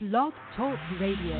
Blog Talk Radio.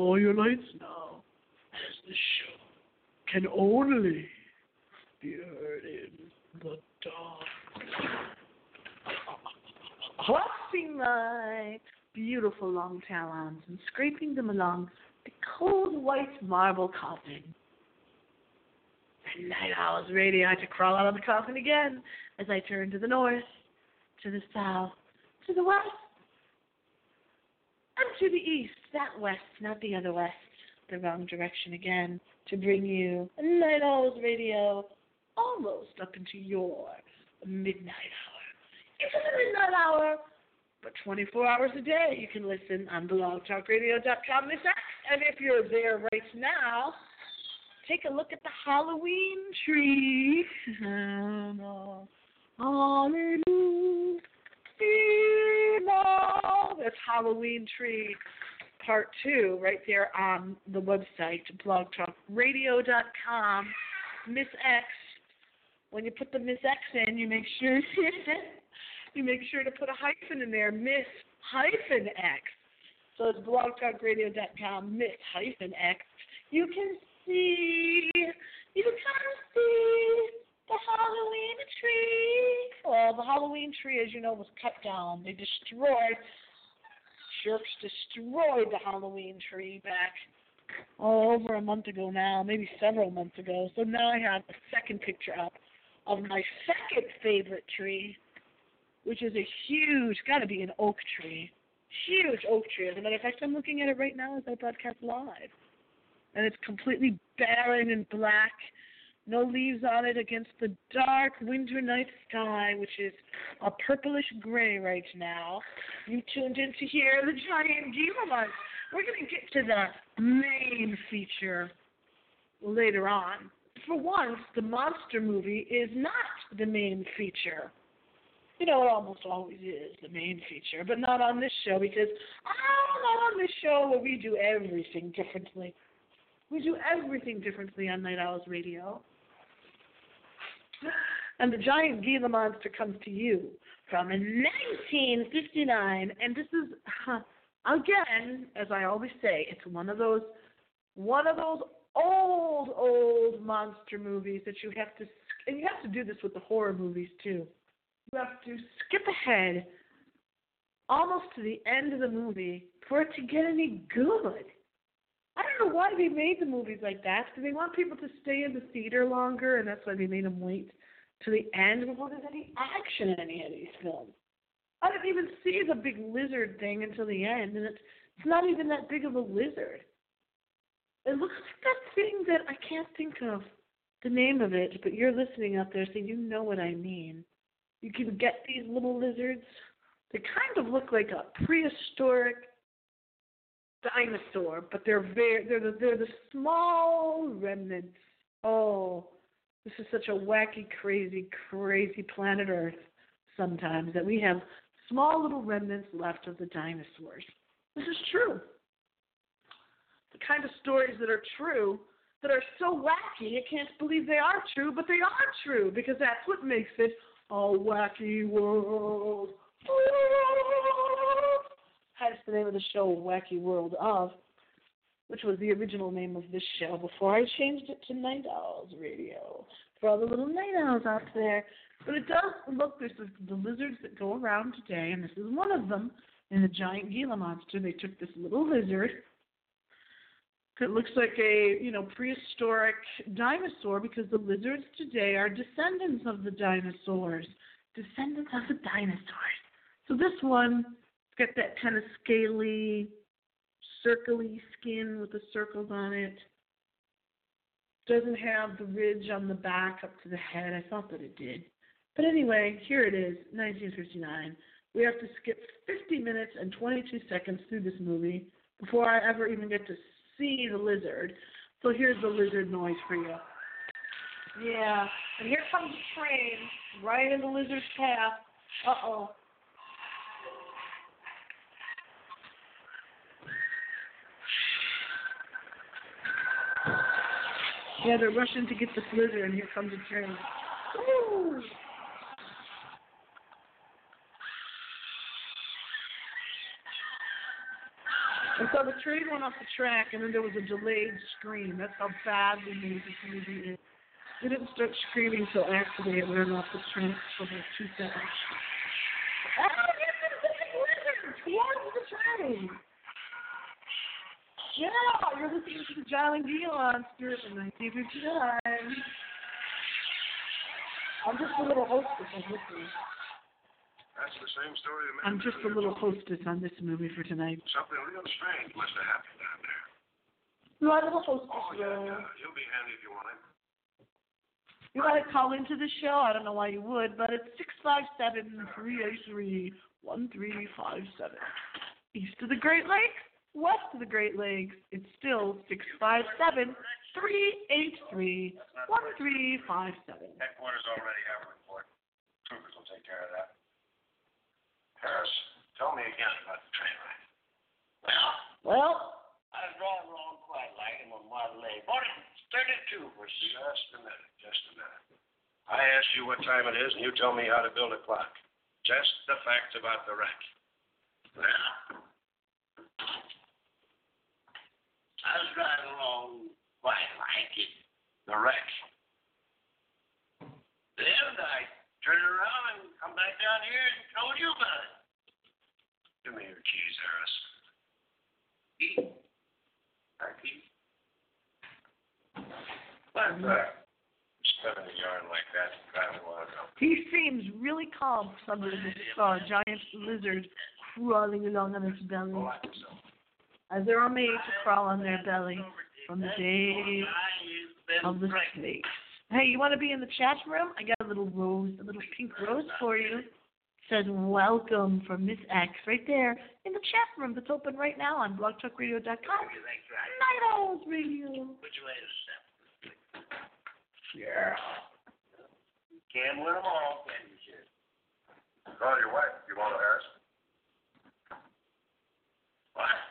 Turn all your lights now, as the show can only be heard in the dark. Crossing my beautiful long tail talons and scraping them along the cold white marble coffin. And Night Owls ready to crawl out of the coffin again as I turned to the north, to the south, to the west, to the east. That west, not the other west, the wrong direction again, to bring you a Night Owls Radio almost up into your midnight hour. It's the midnight hour, but 24 hours a day you can listen on blogtalkradio.com. X. And if you're there right now, take a look at the Halloween tree. Hallelujah. That's Halloween tree part two right there on the website, blogtalkradio.com. Miss X. When you put the Miss X in, you make sure you make sure to put a hyphen in there, Miss hyphen X. So it's blogtalkradio.com, Miss hyphen X. You can see, you can see the Halloween tree. Well, the Halloween tree, as you know, was cut down. They destroyed, jerks destroyed the Halloween tree back oh, over a month ago now, maybe several months ago. So now I have a second picture up of my second favorite tree, which is a huge, got to be an oak tree. Huge oak tree. As a matter of fact, I'm looking at it right now as I broadcast live. And it's completely barren and black no leaves on it against the dark winter night sky, which is a purplish gray right now. You tuned in to hear the giant month. We're going to get to the main feature later on. For once, the monster movie is not the main feature. You know, it almost always is the main feature, but not on this show because, oh, not on this show where we do everything differently. We do everything differently on Night Owls Radio. And the giant Gila monster comes to you from 1959, and this is again, as I always say, it's one of those one of those old old monster movies that you have to and you have to do this with the horror movies too. You have to skip ahead almost to the end of the movie for it to get any good. I don't know why they made the movies like that. Do they want people to stay in the theater longer, and that's why they made them wait to the end before there's any action in any of these films. I didn't even see the big lizard thing until the end, and it's it's not even that big of a lizard. It looks like that thing that I can't think of the name of it, but you're listening out there, so you know what I mean. You can get these little lizards. They kind of look like a prehistoric dinosaur, but they're very they're the they're the small remnants. Oh, this is such a wacky, crazy, crazy planet Earth sometimes that we have small little remnants left of the dinosaurs. This is true. The kind of stories that are true that are so wacky, you can't believe they are true, but they are true because that's what makes it a wacky world. The name of the show, Wacky World of, which was the original name of this show before I changed it to Night Owls Radio. For all the little night owls out there. But it does look, there's the lizards that go around today, and this is one of them in the giant Gila monster. They took this little lizard. It looks like a you know prehistoric dinosaur because the lizards today are descendants of the dinosaurs, descendants of the dinosaurs. So this one, got that kind of scaly, circly skin with the circles on it. Doesn't have the ridge on the back up to the head. I thought that it did. But anyway, here it is, 1959. We have to skip 50 minutes and 22 seconds through this movie before I ever even get to see the lizard. So here's the lizard noise for you. Yeah, and here comes the train right in the lizard's path. Uh oh. Yeah, they're rushing to get the lizard, and here comes the train. And so the train went off the track, and then there was a delayed scream. That's how badly made this movie is. They didn't start screaming until after they had run off the track for like two seconds. Oh, get the big lizard towards the train. Yeah, you're listening to the Giant Gila monster in 1959. I'm just a little hostess. I'm listening. That's the same story the I'm just a little hostess on this movie for tonight. Something real strange must have happened down there. My little hostess Oh, yeah, role. yeah. You'll be handy if you want him. You want to call into the show? I don't know why you would, but it's six five seven three eight three one three five seven. East of the Great Lakes, west of the Great Lakes, it's still six five seven three eight three one three five seven. Headquarters already have a report. Troopers will take care of that. Harris, tell me again about the train ride. Well, Well, I was driving along quite like him on Model A. Bought it 32 for. Just a minute, just a minute. I asked you what time it is, and you tell me how to build a clock. Just the facts about the wreck. Well, I was driving along quite like it. The wreck. Then I turned around and come back down here and told you about it. Give me your keys, Harris. He, I keep. What's that? Spinning a yarn like that and driving while I'm he seems really calm for somebody that saw a giant lizard crawling along on its belly, Oh, I think so. As they are made to crawl on their belly from the day of the snakes. Hey, you want to be in the chat room? I got a little rose, a little pink rose for you. It says welcome from Miss X right there in the chat room that's open right now on blogtalkradio.com. That's. Night Owls Radio. Which way is it? Yeah. Can't win them all, can you, sir? Call your wife you want to, Harris. What?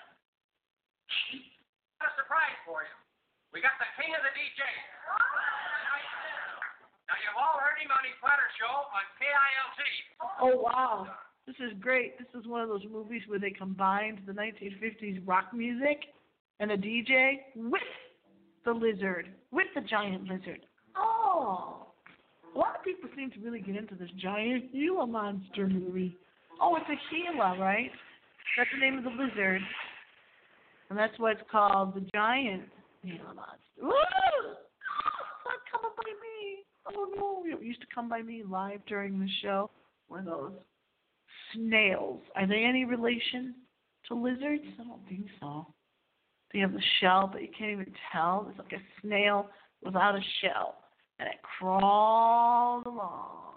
Got a surprise for you. We got the king of the DJ. Now, you've all heard him on his Platter Show on KILT. Oh wow. This is great. This is one of those movies where they combined the 1950s rock music and a DJ with the lizard, with the giant lizard. Oh. A lot of people seem to really get into this giant Gila monster movie. Oh, it's a Gila, right? That's the name of the lizard. And that's why it's called the giant Gila monster. Woo! Oh, come on by me. oh no, know, used to come by me live during the show were those snails. Are they any relation to lizards? I don't think so. They have the shell, but you can't even tell. It's like a snail without a shell, and it crawled along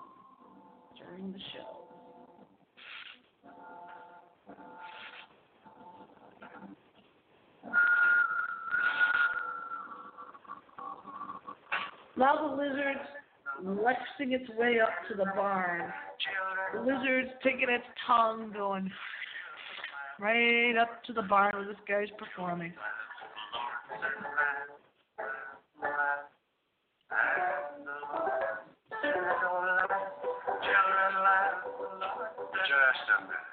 during the show. Now the lizard's lexing its way up to the barn. The lizard's taking its tongue, going right up to the barn where this guy's performing. Just a minute.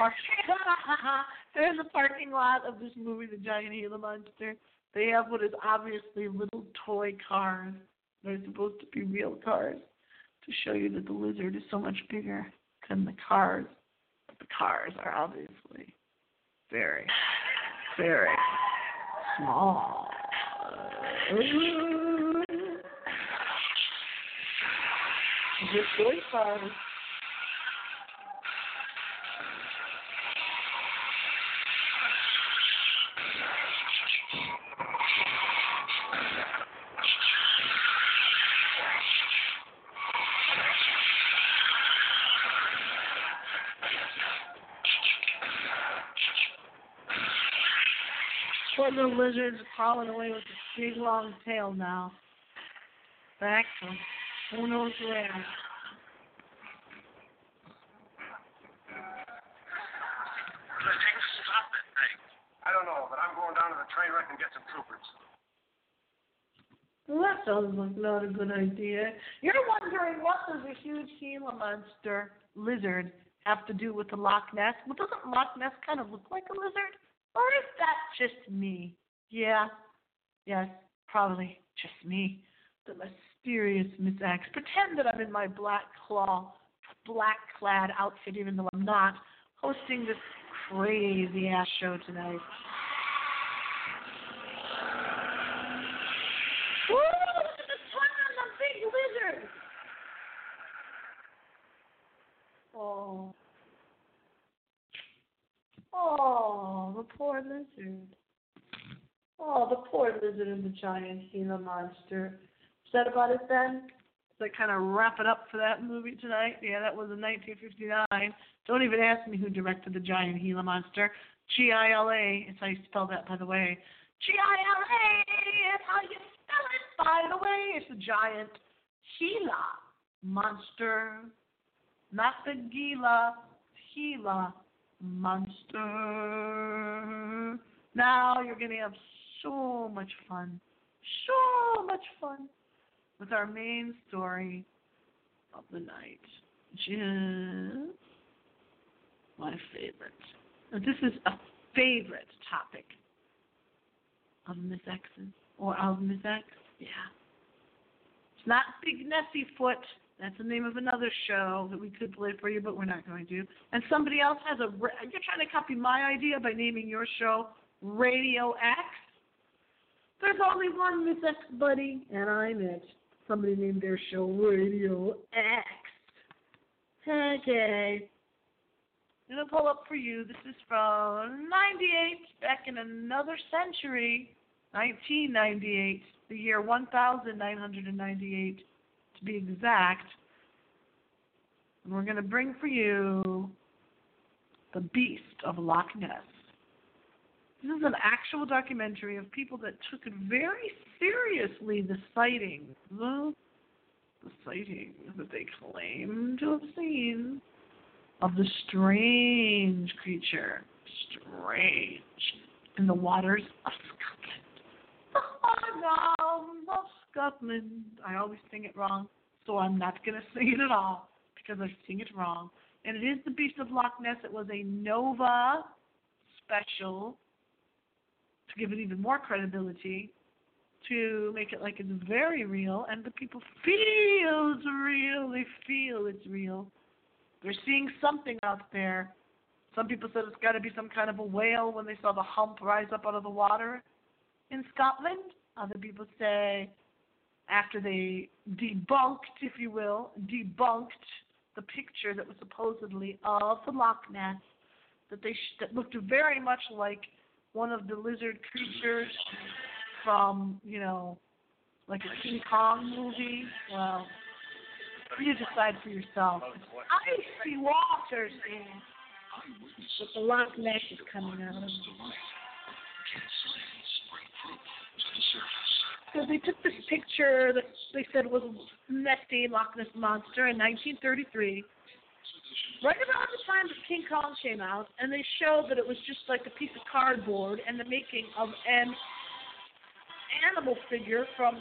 And in the in the parking lot of this movie, The Giant Gila Monster, they have what is obviously little toy cars. They're supposed to be real cars to show you that the lizard is so much bigger than the cars. But the cars are obviously very, very small. Just toy cars. Lizard's crawling away with his big long tail now. Back to who knows where. Stop that thing. I don't know, but I'm going down to the train wreck and get some troopers. Well, that sounds like not a good idea. You're wondering what does a huge Gila monster lizard have to do with the Loch Ness? Well, doesn't Loch Ness kind of look like a lizard? Or is that just me? Yeah. Yes, probably just me. The mysterious Miss X. Pretend that I'm in my black claw, black clad outfit, even though I'm not, hosting this crazy ass show tonight. Look at the the big lizard. Oh. Oh, the poor lizard. Oh, the poor lizard and the giant Gila monster. Is that about it then? That kind of wrap it up for that movie tonight? Yeah, that was in 1959. Don't even ask me who directed the giant Gila monster. G-I-L-A. It's how you spell that, by the way. G-I-L-A is how you spell it, by the way. It's the giant Gila monster. Not the Gila, Gila monster. Now you're going to have so much fun, so much fun with our main story of the night, is my favorite. This is a favorite topic of Miss X's or of Miss X. Yeah. It's not Big Nessie Foot. That's the name of another show that we could play for you, but we're not going to. And somebody else has a. You're trying to copy my idea by naming your show Radio X. There's only one Miss X buddy, and I'm it. Somebody named their show Radio X. Okay. I'm gonna pull up for you. This is from '98, back in another century, 1998, the year 1998 to be exact. And we're gonna bring for you the Beast of Loch Ness. This is an actual documentary of people that took it very seriously, the sightings, the, the sightings that they claim to have seen. of the strange creature, strange, in the waters of Scotland. Oh, no, of Scotland. I always sing it wrong, so I'm not going to sing it at all because I sing it wrong. And it is the Beast of Loch Ness. It was a Nova special to give it even more credibility, to make it like it's very real, and the people feel it's real. They feel it's real. They're seeing something out there. Some people said it's got to be some kind of a whale when they saw the hump rise up out of the water in Scotland. Other people say after they debunked, if you will, debunked the picture that was supposedly of the Loch Ness that they sh- that looked very much like one of the lizard creatures from you know like a King Kong movie. Well, you decide for yourself. Icy waters there. But the Loch Ness is coming out of. So they took this picture that they said was a nesty Loch Ness monster in 1933, right around the time that King Kong came out, and they showed that it was just like a piece of cardboard and the making of an animal figure from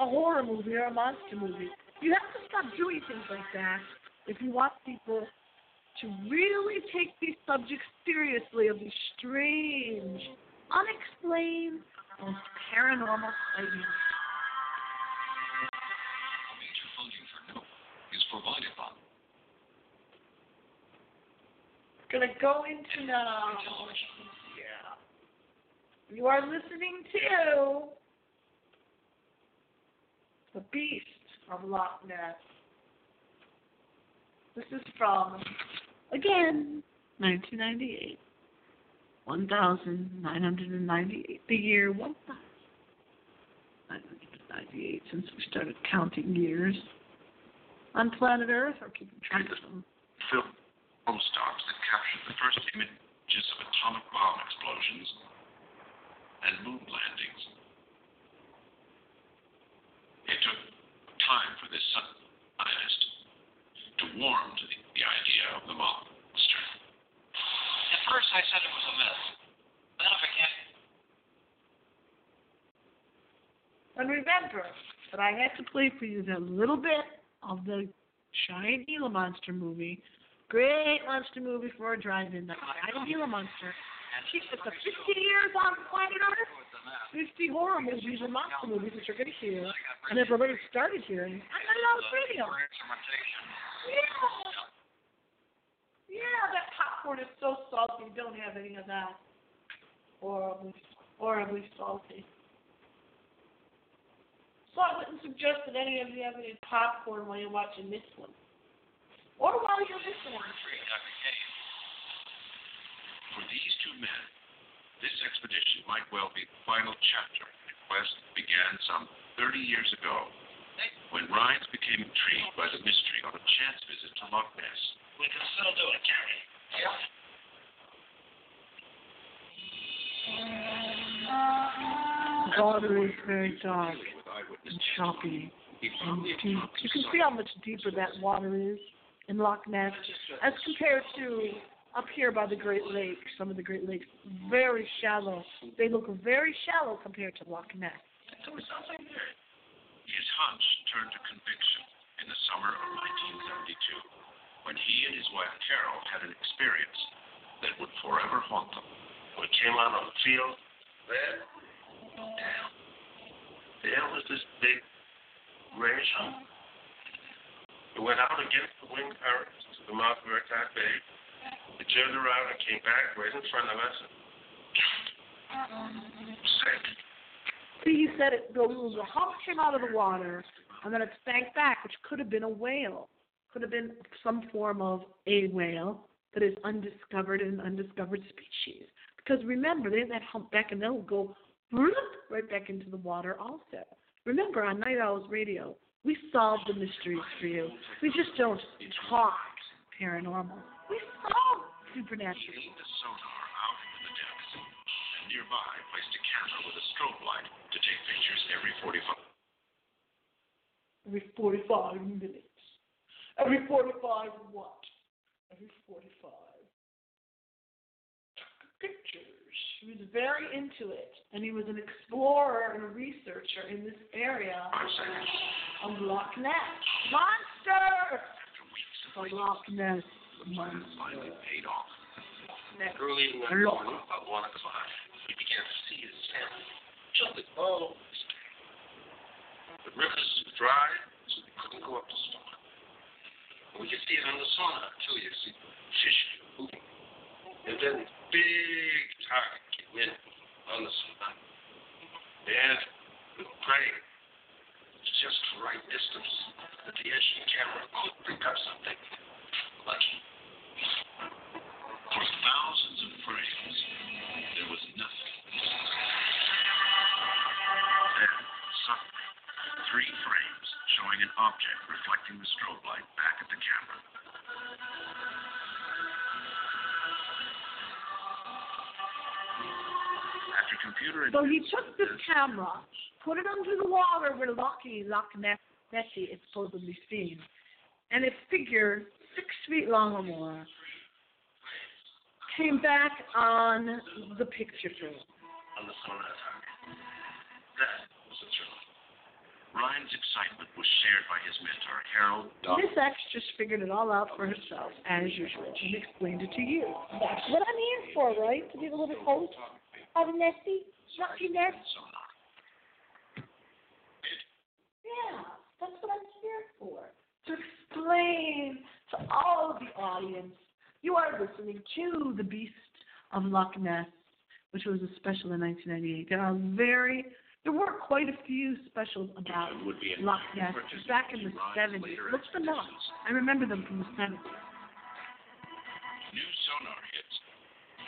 a horror movie or a monster movie. You have to stop doing things like that if you want people to really take these subjects seriously of these strange, unexplained, and paranormal sightings. Gonna go into now. Yeah. You are listening to The Beast of Loch Ness. This is from, again, 1998. 1998. The year 1998 since we started counting years on planet Earth or keeping track of them. Film stops that captured the first images of atomic bomb explosions and moon landings. It took time for this scientist to warm to the, the idea of the monster. At first I said it was a myth. Then if I began And remember that I had to play for you that little bit of the Giant Gila Monster movie. Great monster movie for a drive-in night. Giant Gila Monster. Keep it to 50 years on planet Earth. 50 horror movies and monster movies that you're going to hear. And they've already started hearing. I got it on radio. instrumentation. Yeah. Yeah, that popcorn is so salty. Don't have any of that. Horribly, horribly salty. So I wouldn't suggest that any of you have any popcorn while you're watching this one. Or while you're listening. Dr. Kane. For these two men, this expedition might well be the final chapter in a quest that began some 30 years ago when Rines became intrigued by the mystery of a chance visit to Loch Ness. We can still do it, Jerry. The water is very dark and choppy and deep. You can see how much deeper that water is in Loch Ness as compared to up here by the Great Lakes. Some of the Great Lakes, very shallow. They look very shallow compared to Loch Ness. His hunch turned to conviction in the summer of 1972 when he and his wife Carol had an experience that would forever haunt them. We came out on the field there. There was this big hump. It went out against the wind currents to the mouth of Urquhart Bay. It turned around and came back right in front of us. See, he said it, the, hump came out of the water, and then it sank back, which could have been a whale. Could have been some form of a whale that is undiscovered and an undiscovered species. Because remember, they have that hump back, and they'll go right back into the water also. Remember, on Night Owls Radio, we solve the mysteries for you. We just don't talk paranormal. We solve supernatural. Leaned a sonar out into the depths and nearby placed a camera with a strobe light to take pictures every 45 every 45 minutes. Every 45 what? every 45. Took pictures. He was very into it, and he was an explorer and a researcher in this area of Loch Ness. Monster! After weeks of The Loch Ness the finally monster. paid off. Ness. Early in the morning, about one o'clock, we began to see his family jumping all over the street. The rivers were dry, so they couldn't go up the storm. And we could see it on the sonar, too. You see fish moving. And then big target on the sonar. And we just the right distance that the edge camera could pick up something. Lucky. For thousands of frames, there was nothing. Then, suddenly, three frames showing an object reflecting the strobe light back at the camera. Computer So he took this camera, put it under the water where Locky, Loch Ness, Nessie is supposedly seen, and it figured six feet long or more. Came back on the picture film. on the. That was a thrill. Rines's excitement was shared by his mentor, Harold Miss X just figured it all out for herself, as usual, and explained it to you. That's what I'm here for, right? To be the little host of Nessie, Lucky Ness. sonar. Yeah, that's what I'm here for. To explain to all of the audience, you are listening to The Beast of Loch Ness, which was a special in 1998. There are very, there were quite a few specials about Loch Ness back in the 70s. later Look them up. I remember them from the 70s. New sonar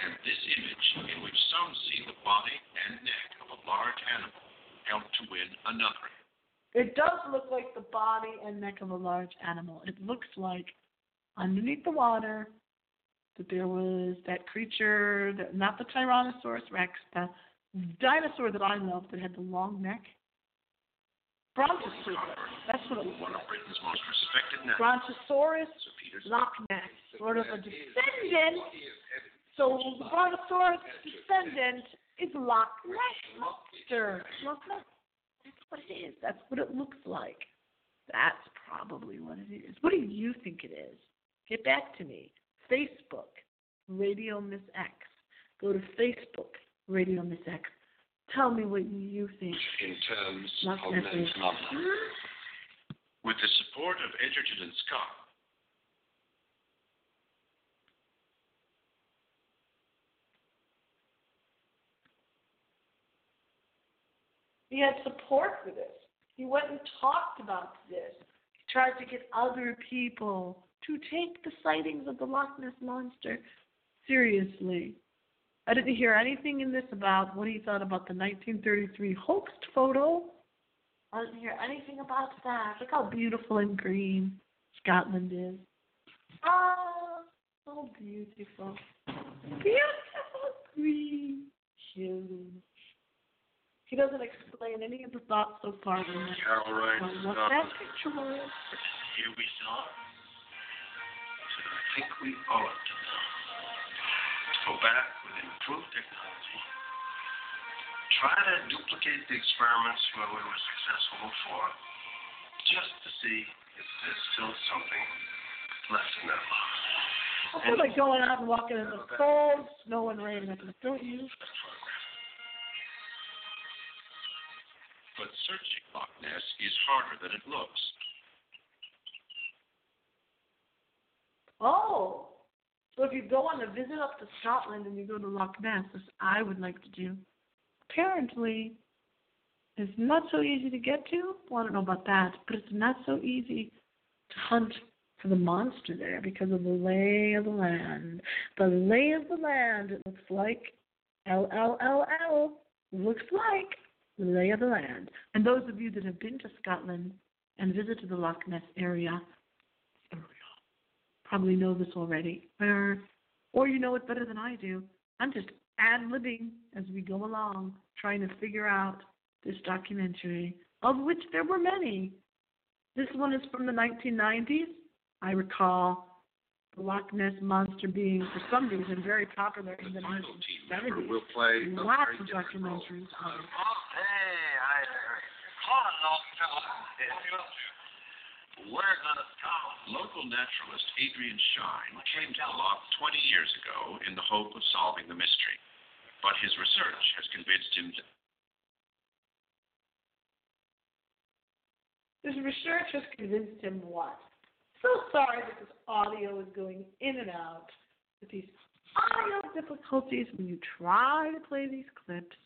and this image, in which some see the body and neck of a large animal, helped to win another. It does look like the body and neck of a large animal. It looks like underneath the water that there was that creature, that, not the Tyrannosaurus Rex, the dinosaur that I love that had the long neck. Brontosaurus. That's what it was. One of Britain's most respected naturalists, Brontosaurus Sir Peter Loch Ness, sort of a descendant. So the Brontosaurus descendant is Loch Ness monster. Loch Ness. That's what it is. That's what it looks like. That's probably what it is. What do you think it is? Get back to me. Facebook, Radio Miss X. Go to Facebook, Radio Miss X. Tell me what you think. In terms Loch of is. phenomenon. With the support of Edgerton and Scott, He had support for this. He went and talked about this. He tried to get other people to take the sightings of the Loch Ness Monster seriously. I didn't hear anything in this about what he thought about the 1933 hoaxed photo. I didn't hear anything about that. Look how beautiful and green Scotland is. Ah, so beautiful. Beautiful green hills. He doesn't explain any of the thoughts so far. Carol Rines Well, what that picture was. Here we saw. So I think we it to to go back with improved technology. Try to duplicate the experiments where we were successful before, just to see if there's still something left in that box. I feel like going out and walking in the cold snow and rain. I think, don't you? But searching Loch Ness is harder than it looks. Oh. So if you go on a visit up to Scotland and you go to Loch Ness, as I would like to do, apparently it's not so easy to get to. Well, I don't know about that, but it's not so easy to hunt for the monster there because of the lay of the land. The lay of the land, it looks like L L L L looks like the lay of the land. And those of you that have been to Scotland and visited the Loch Ness area, area probably know this already, or or you know it better than I do. I'm just ad libbing as we go along, trying to figure out this documentary, of which there were many. This one is from the 1990s. I recall the Loch Ness monster being, for some reason, very popular in The the final team member 1970s. will play a Lots of documentaries on it. Hey, I. Come to? We're gonna stop. Local naturalist Adrian Shine came to the loch 20 years ago in the hope of solving the mystery. But his research has convinced him His research has convinced him what? So sorry that this audio is going in and out with these audio difficulties when you try to play these clips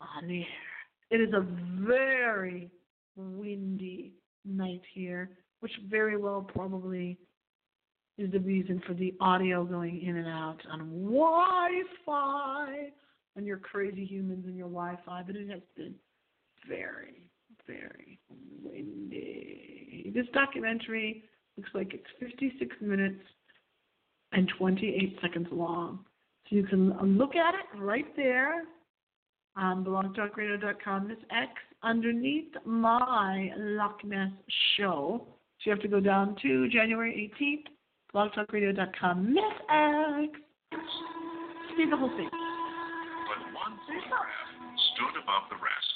on the air. It is a very windy night here, which very well probably is the reason for the audio going in and out on Wi-Fi and your crazy humans and your Wi-Fi, but it has been very, very windy. This documentary looks like it's 56 minutes and 28 seconds long. So you can look at it right there on blogtalkradio.com. Miss X underneath my Loch Ness show. So you have to go down to January 18th, blogtalkradio.com. Miss X. See the whole thing. but one photograph stood above the rest.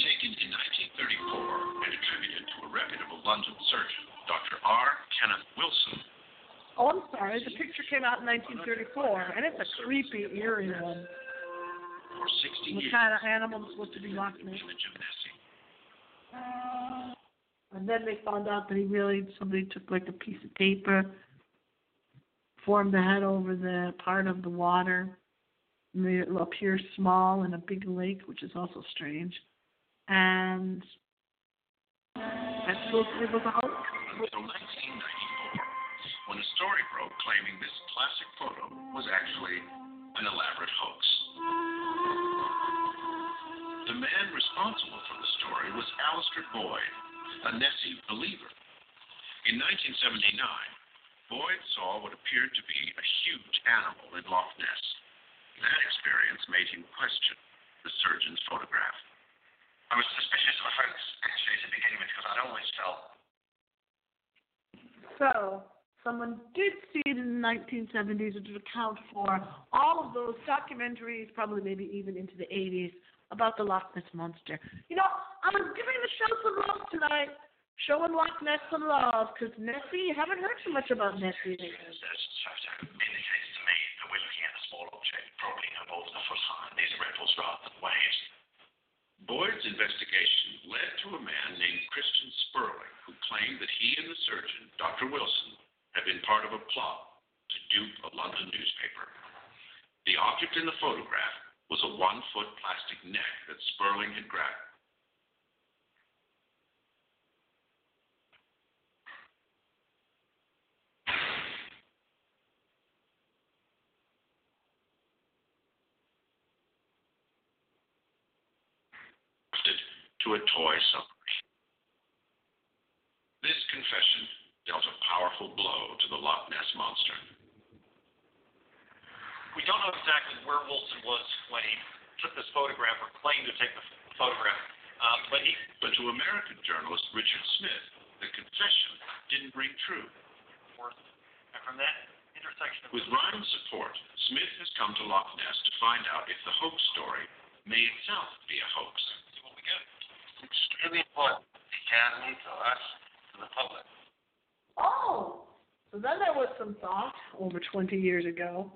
Taken in 1934 and attributed to a reputable London surgeon. Kenneth Wilson, Oh, I'm sorry. The picture came out in 1934, and it's a creepy, eerie one. for 60 What years, kind of animal is supposed to be Ness? image. And then they found out that he really somebody took like a piece of paper, formed the head over the part of the water, made it appear small in a big lake, which is also strange. And that's supposed to be hoax. Until 1994, when a story broke claiming this classic photo was actually an elaborate hoax. The man responsible for the story was Alastair Boyd, a Nessie believer. In 1979, Boyd saw what appeared to be a huge animal in Loch Ness. That experience made him question the surgeon's photograph. I was suspicious of a hoax, actually, to begin with, because I'd always felt So someone did see it in the 1970s, which would account for all of those documentaries, probably maybe even into the 80s, about the Loch Ness monster. You know, I was giving the show some love tonight, showing Loch Ness some love, because Nessie, you haven't heard too much about Nessie lately. Indicates to me that we're looking at a small object, probably more than a foot high. These are ripples rather than waves. Boyd's investigation led to a man named Christian Spurling, who claimed that he and the surgeon, Dr. Wilson, had been part of a plot to dupe a London newspaper. The object in the photograph was a one foot plastic neck that Spurling had grabbed. To a toy submarine. This confession dealt a powerful blow to the Loch Ness monster. We don't know exactly where Wilson was when he took this photograph or claimed to take the photograph, um, but he But to American journalist Richard Smith, the confession didn't ring true. And from that intersection of With Rines's support, Smith has come to Loch Ness to find out if the hoax story may itself be a hoax. It's extremely important to the Academy, to us, to the public. Oh, so then there was some thought over 20 years ago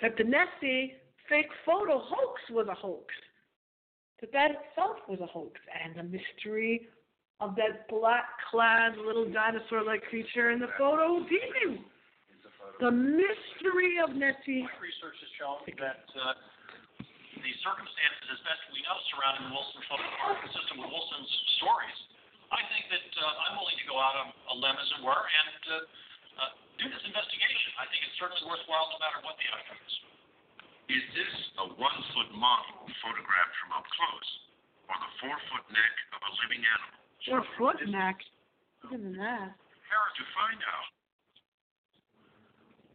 that the Nessie fake photo hoax was a hoax. That that itself was a hoax, and the mystery of that black-clad little dinosaur-like creature in the photo didn't. The mystery of Nessie. My research has shown that uh, the circumstances, as best we know, surrounding the Wilson photo are consistent with Wilson's stories. I think that uh, I'm willing to go out on a limb, as it were, and uh, uh, do this investigation. I think it's certainly worthwhile, no matter what the outcome is. Is this a one foot model photographed from up close, or the four foot neck of a living animal? Or foot neck. Look at that. To find out,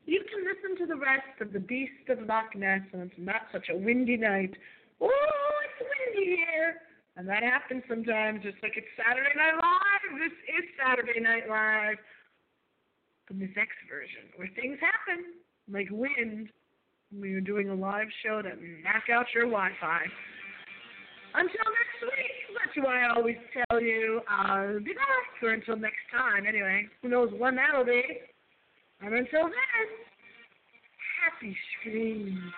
You can listen to the rest of the Beast of Loch Ness, and it's not such a windy night. Oh, it's windy here. And that happens sometimes, just like it's Saturday Night Live. This is Saturday Night Live. The Miss X version, where things happen, like wind, when you're doing a live show to knock out your Wi-Fi. Until next week, that's why I always tell you I'll be back, or until next time, anyway. Who knows when that'll be. And until then, happy screams.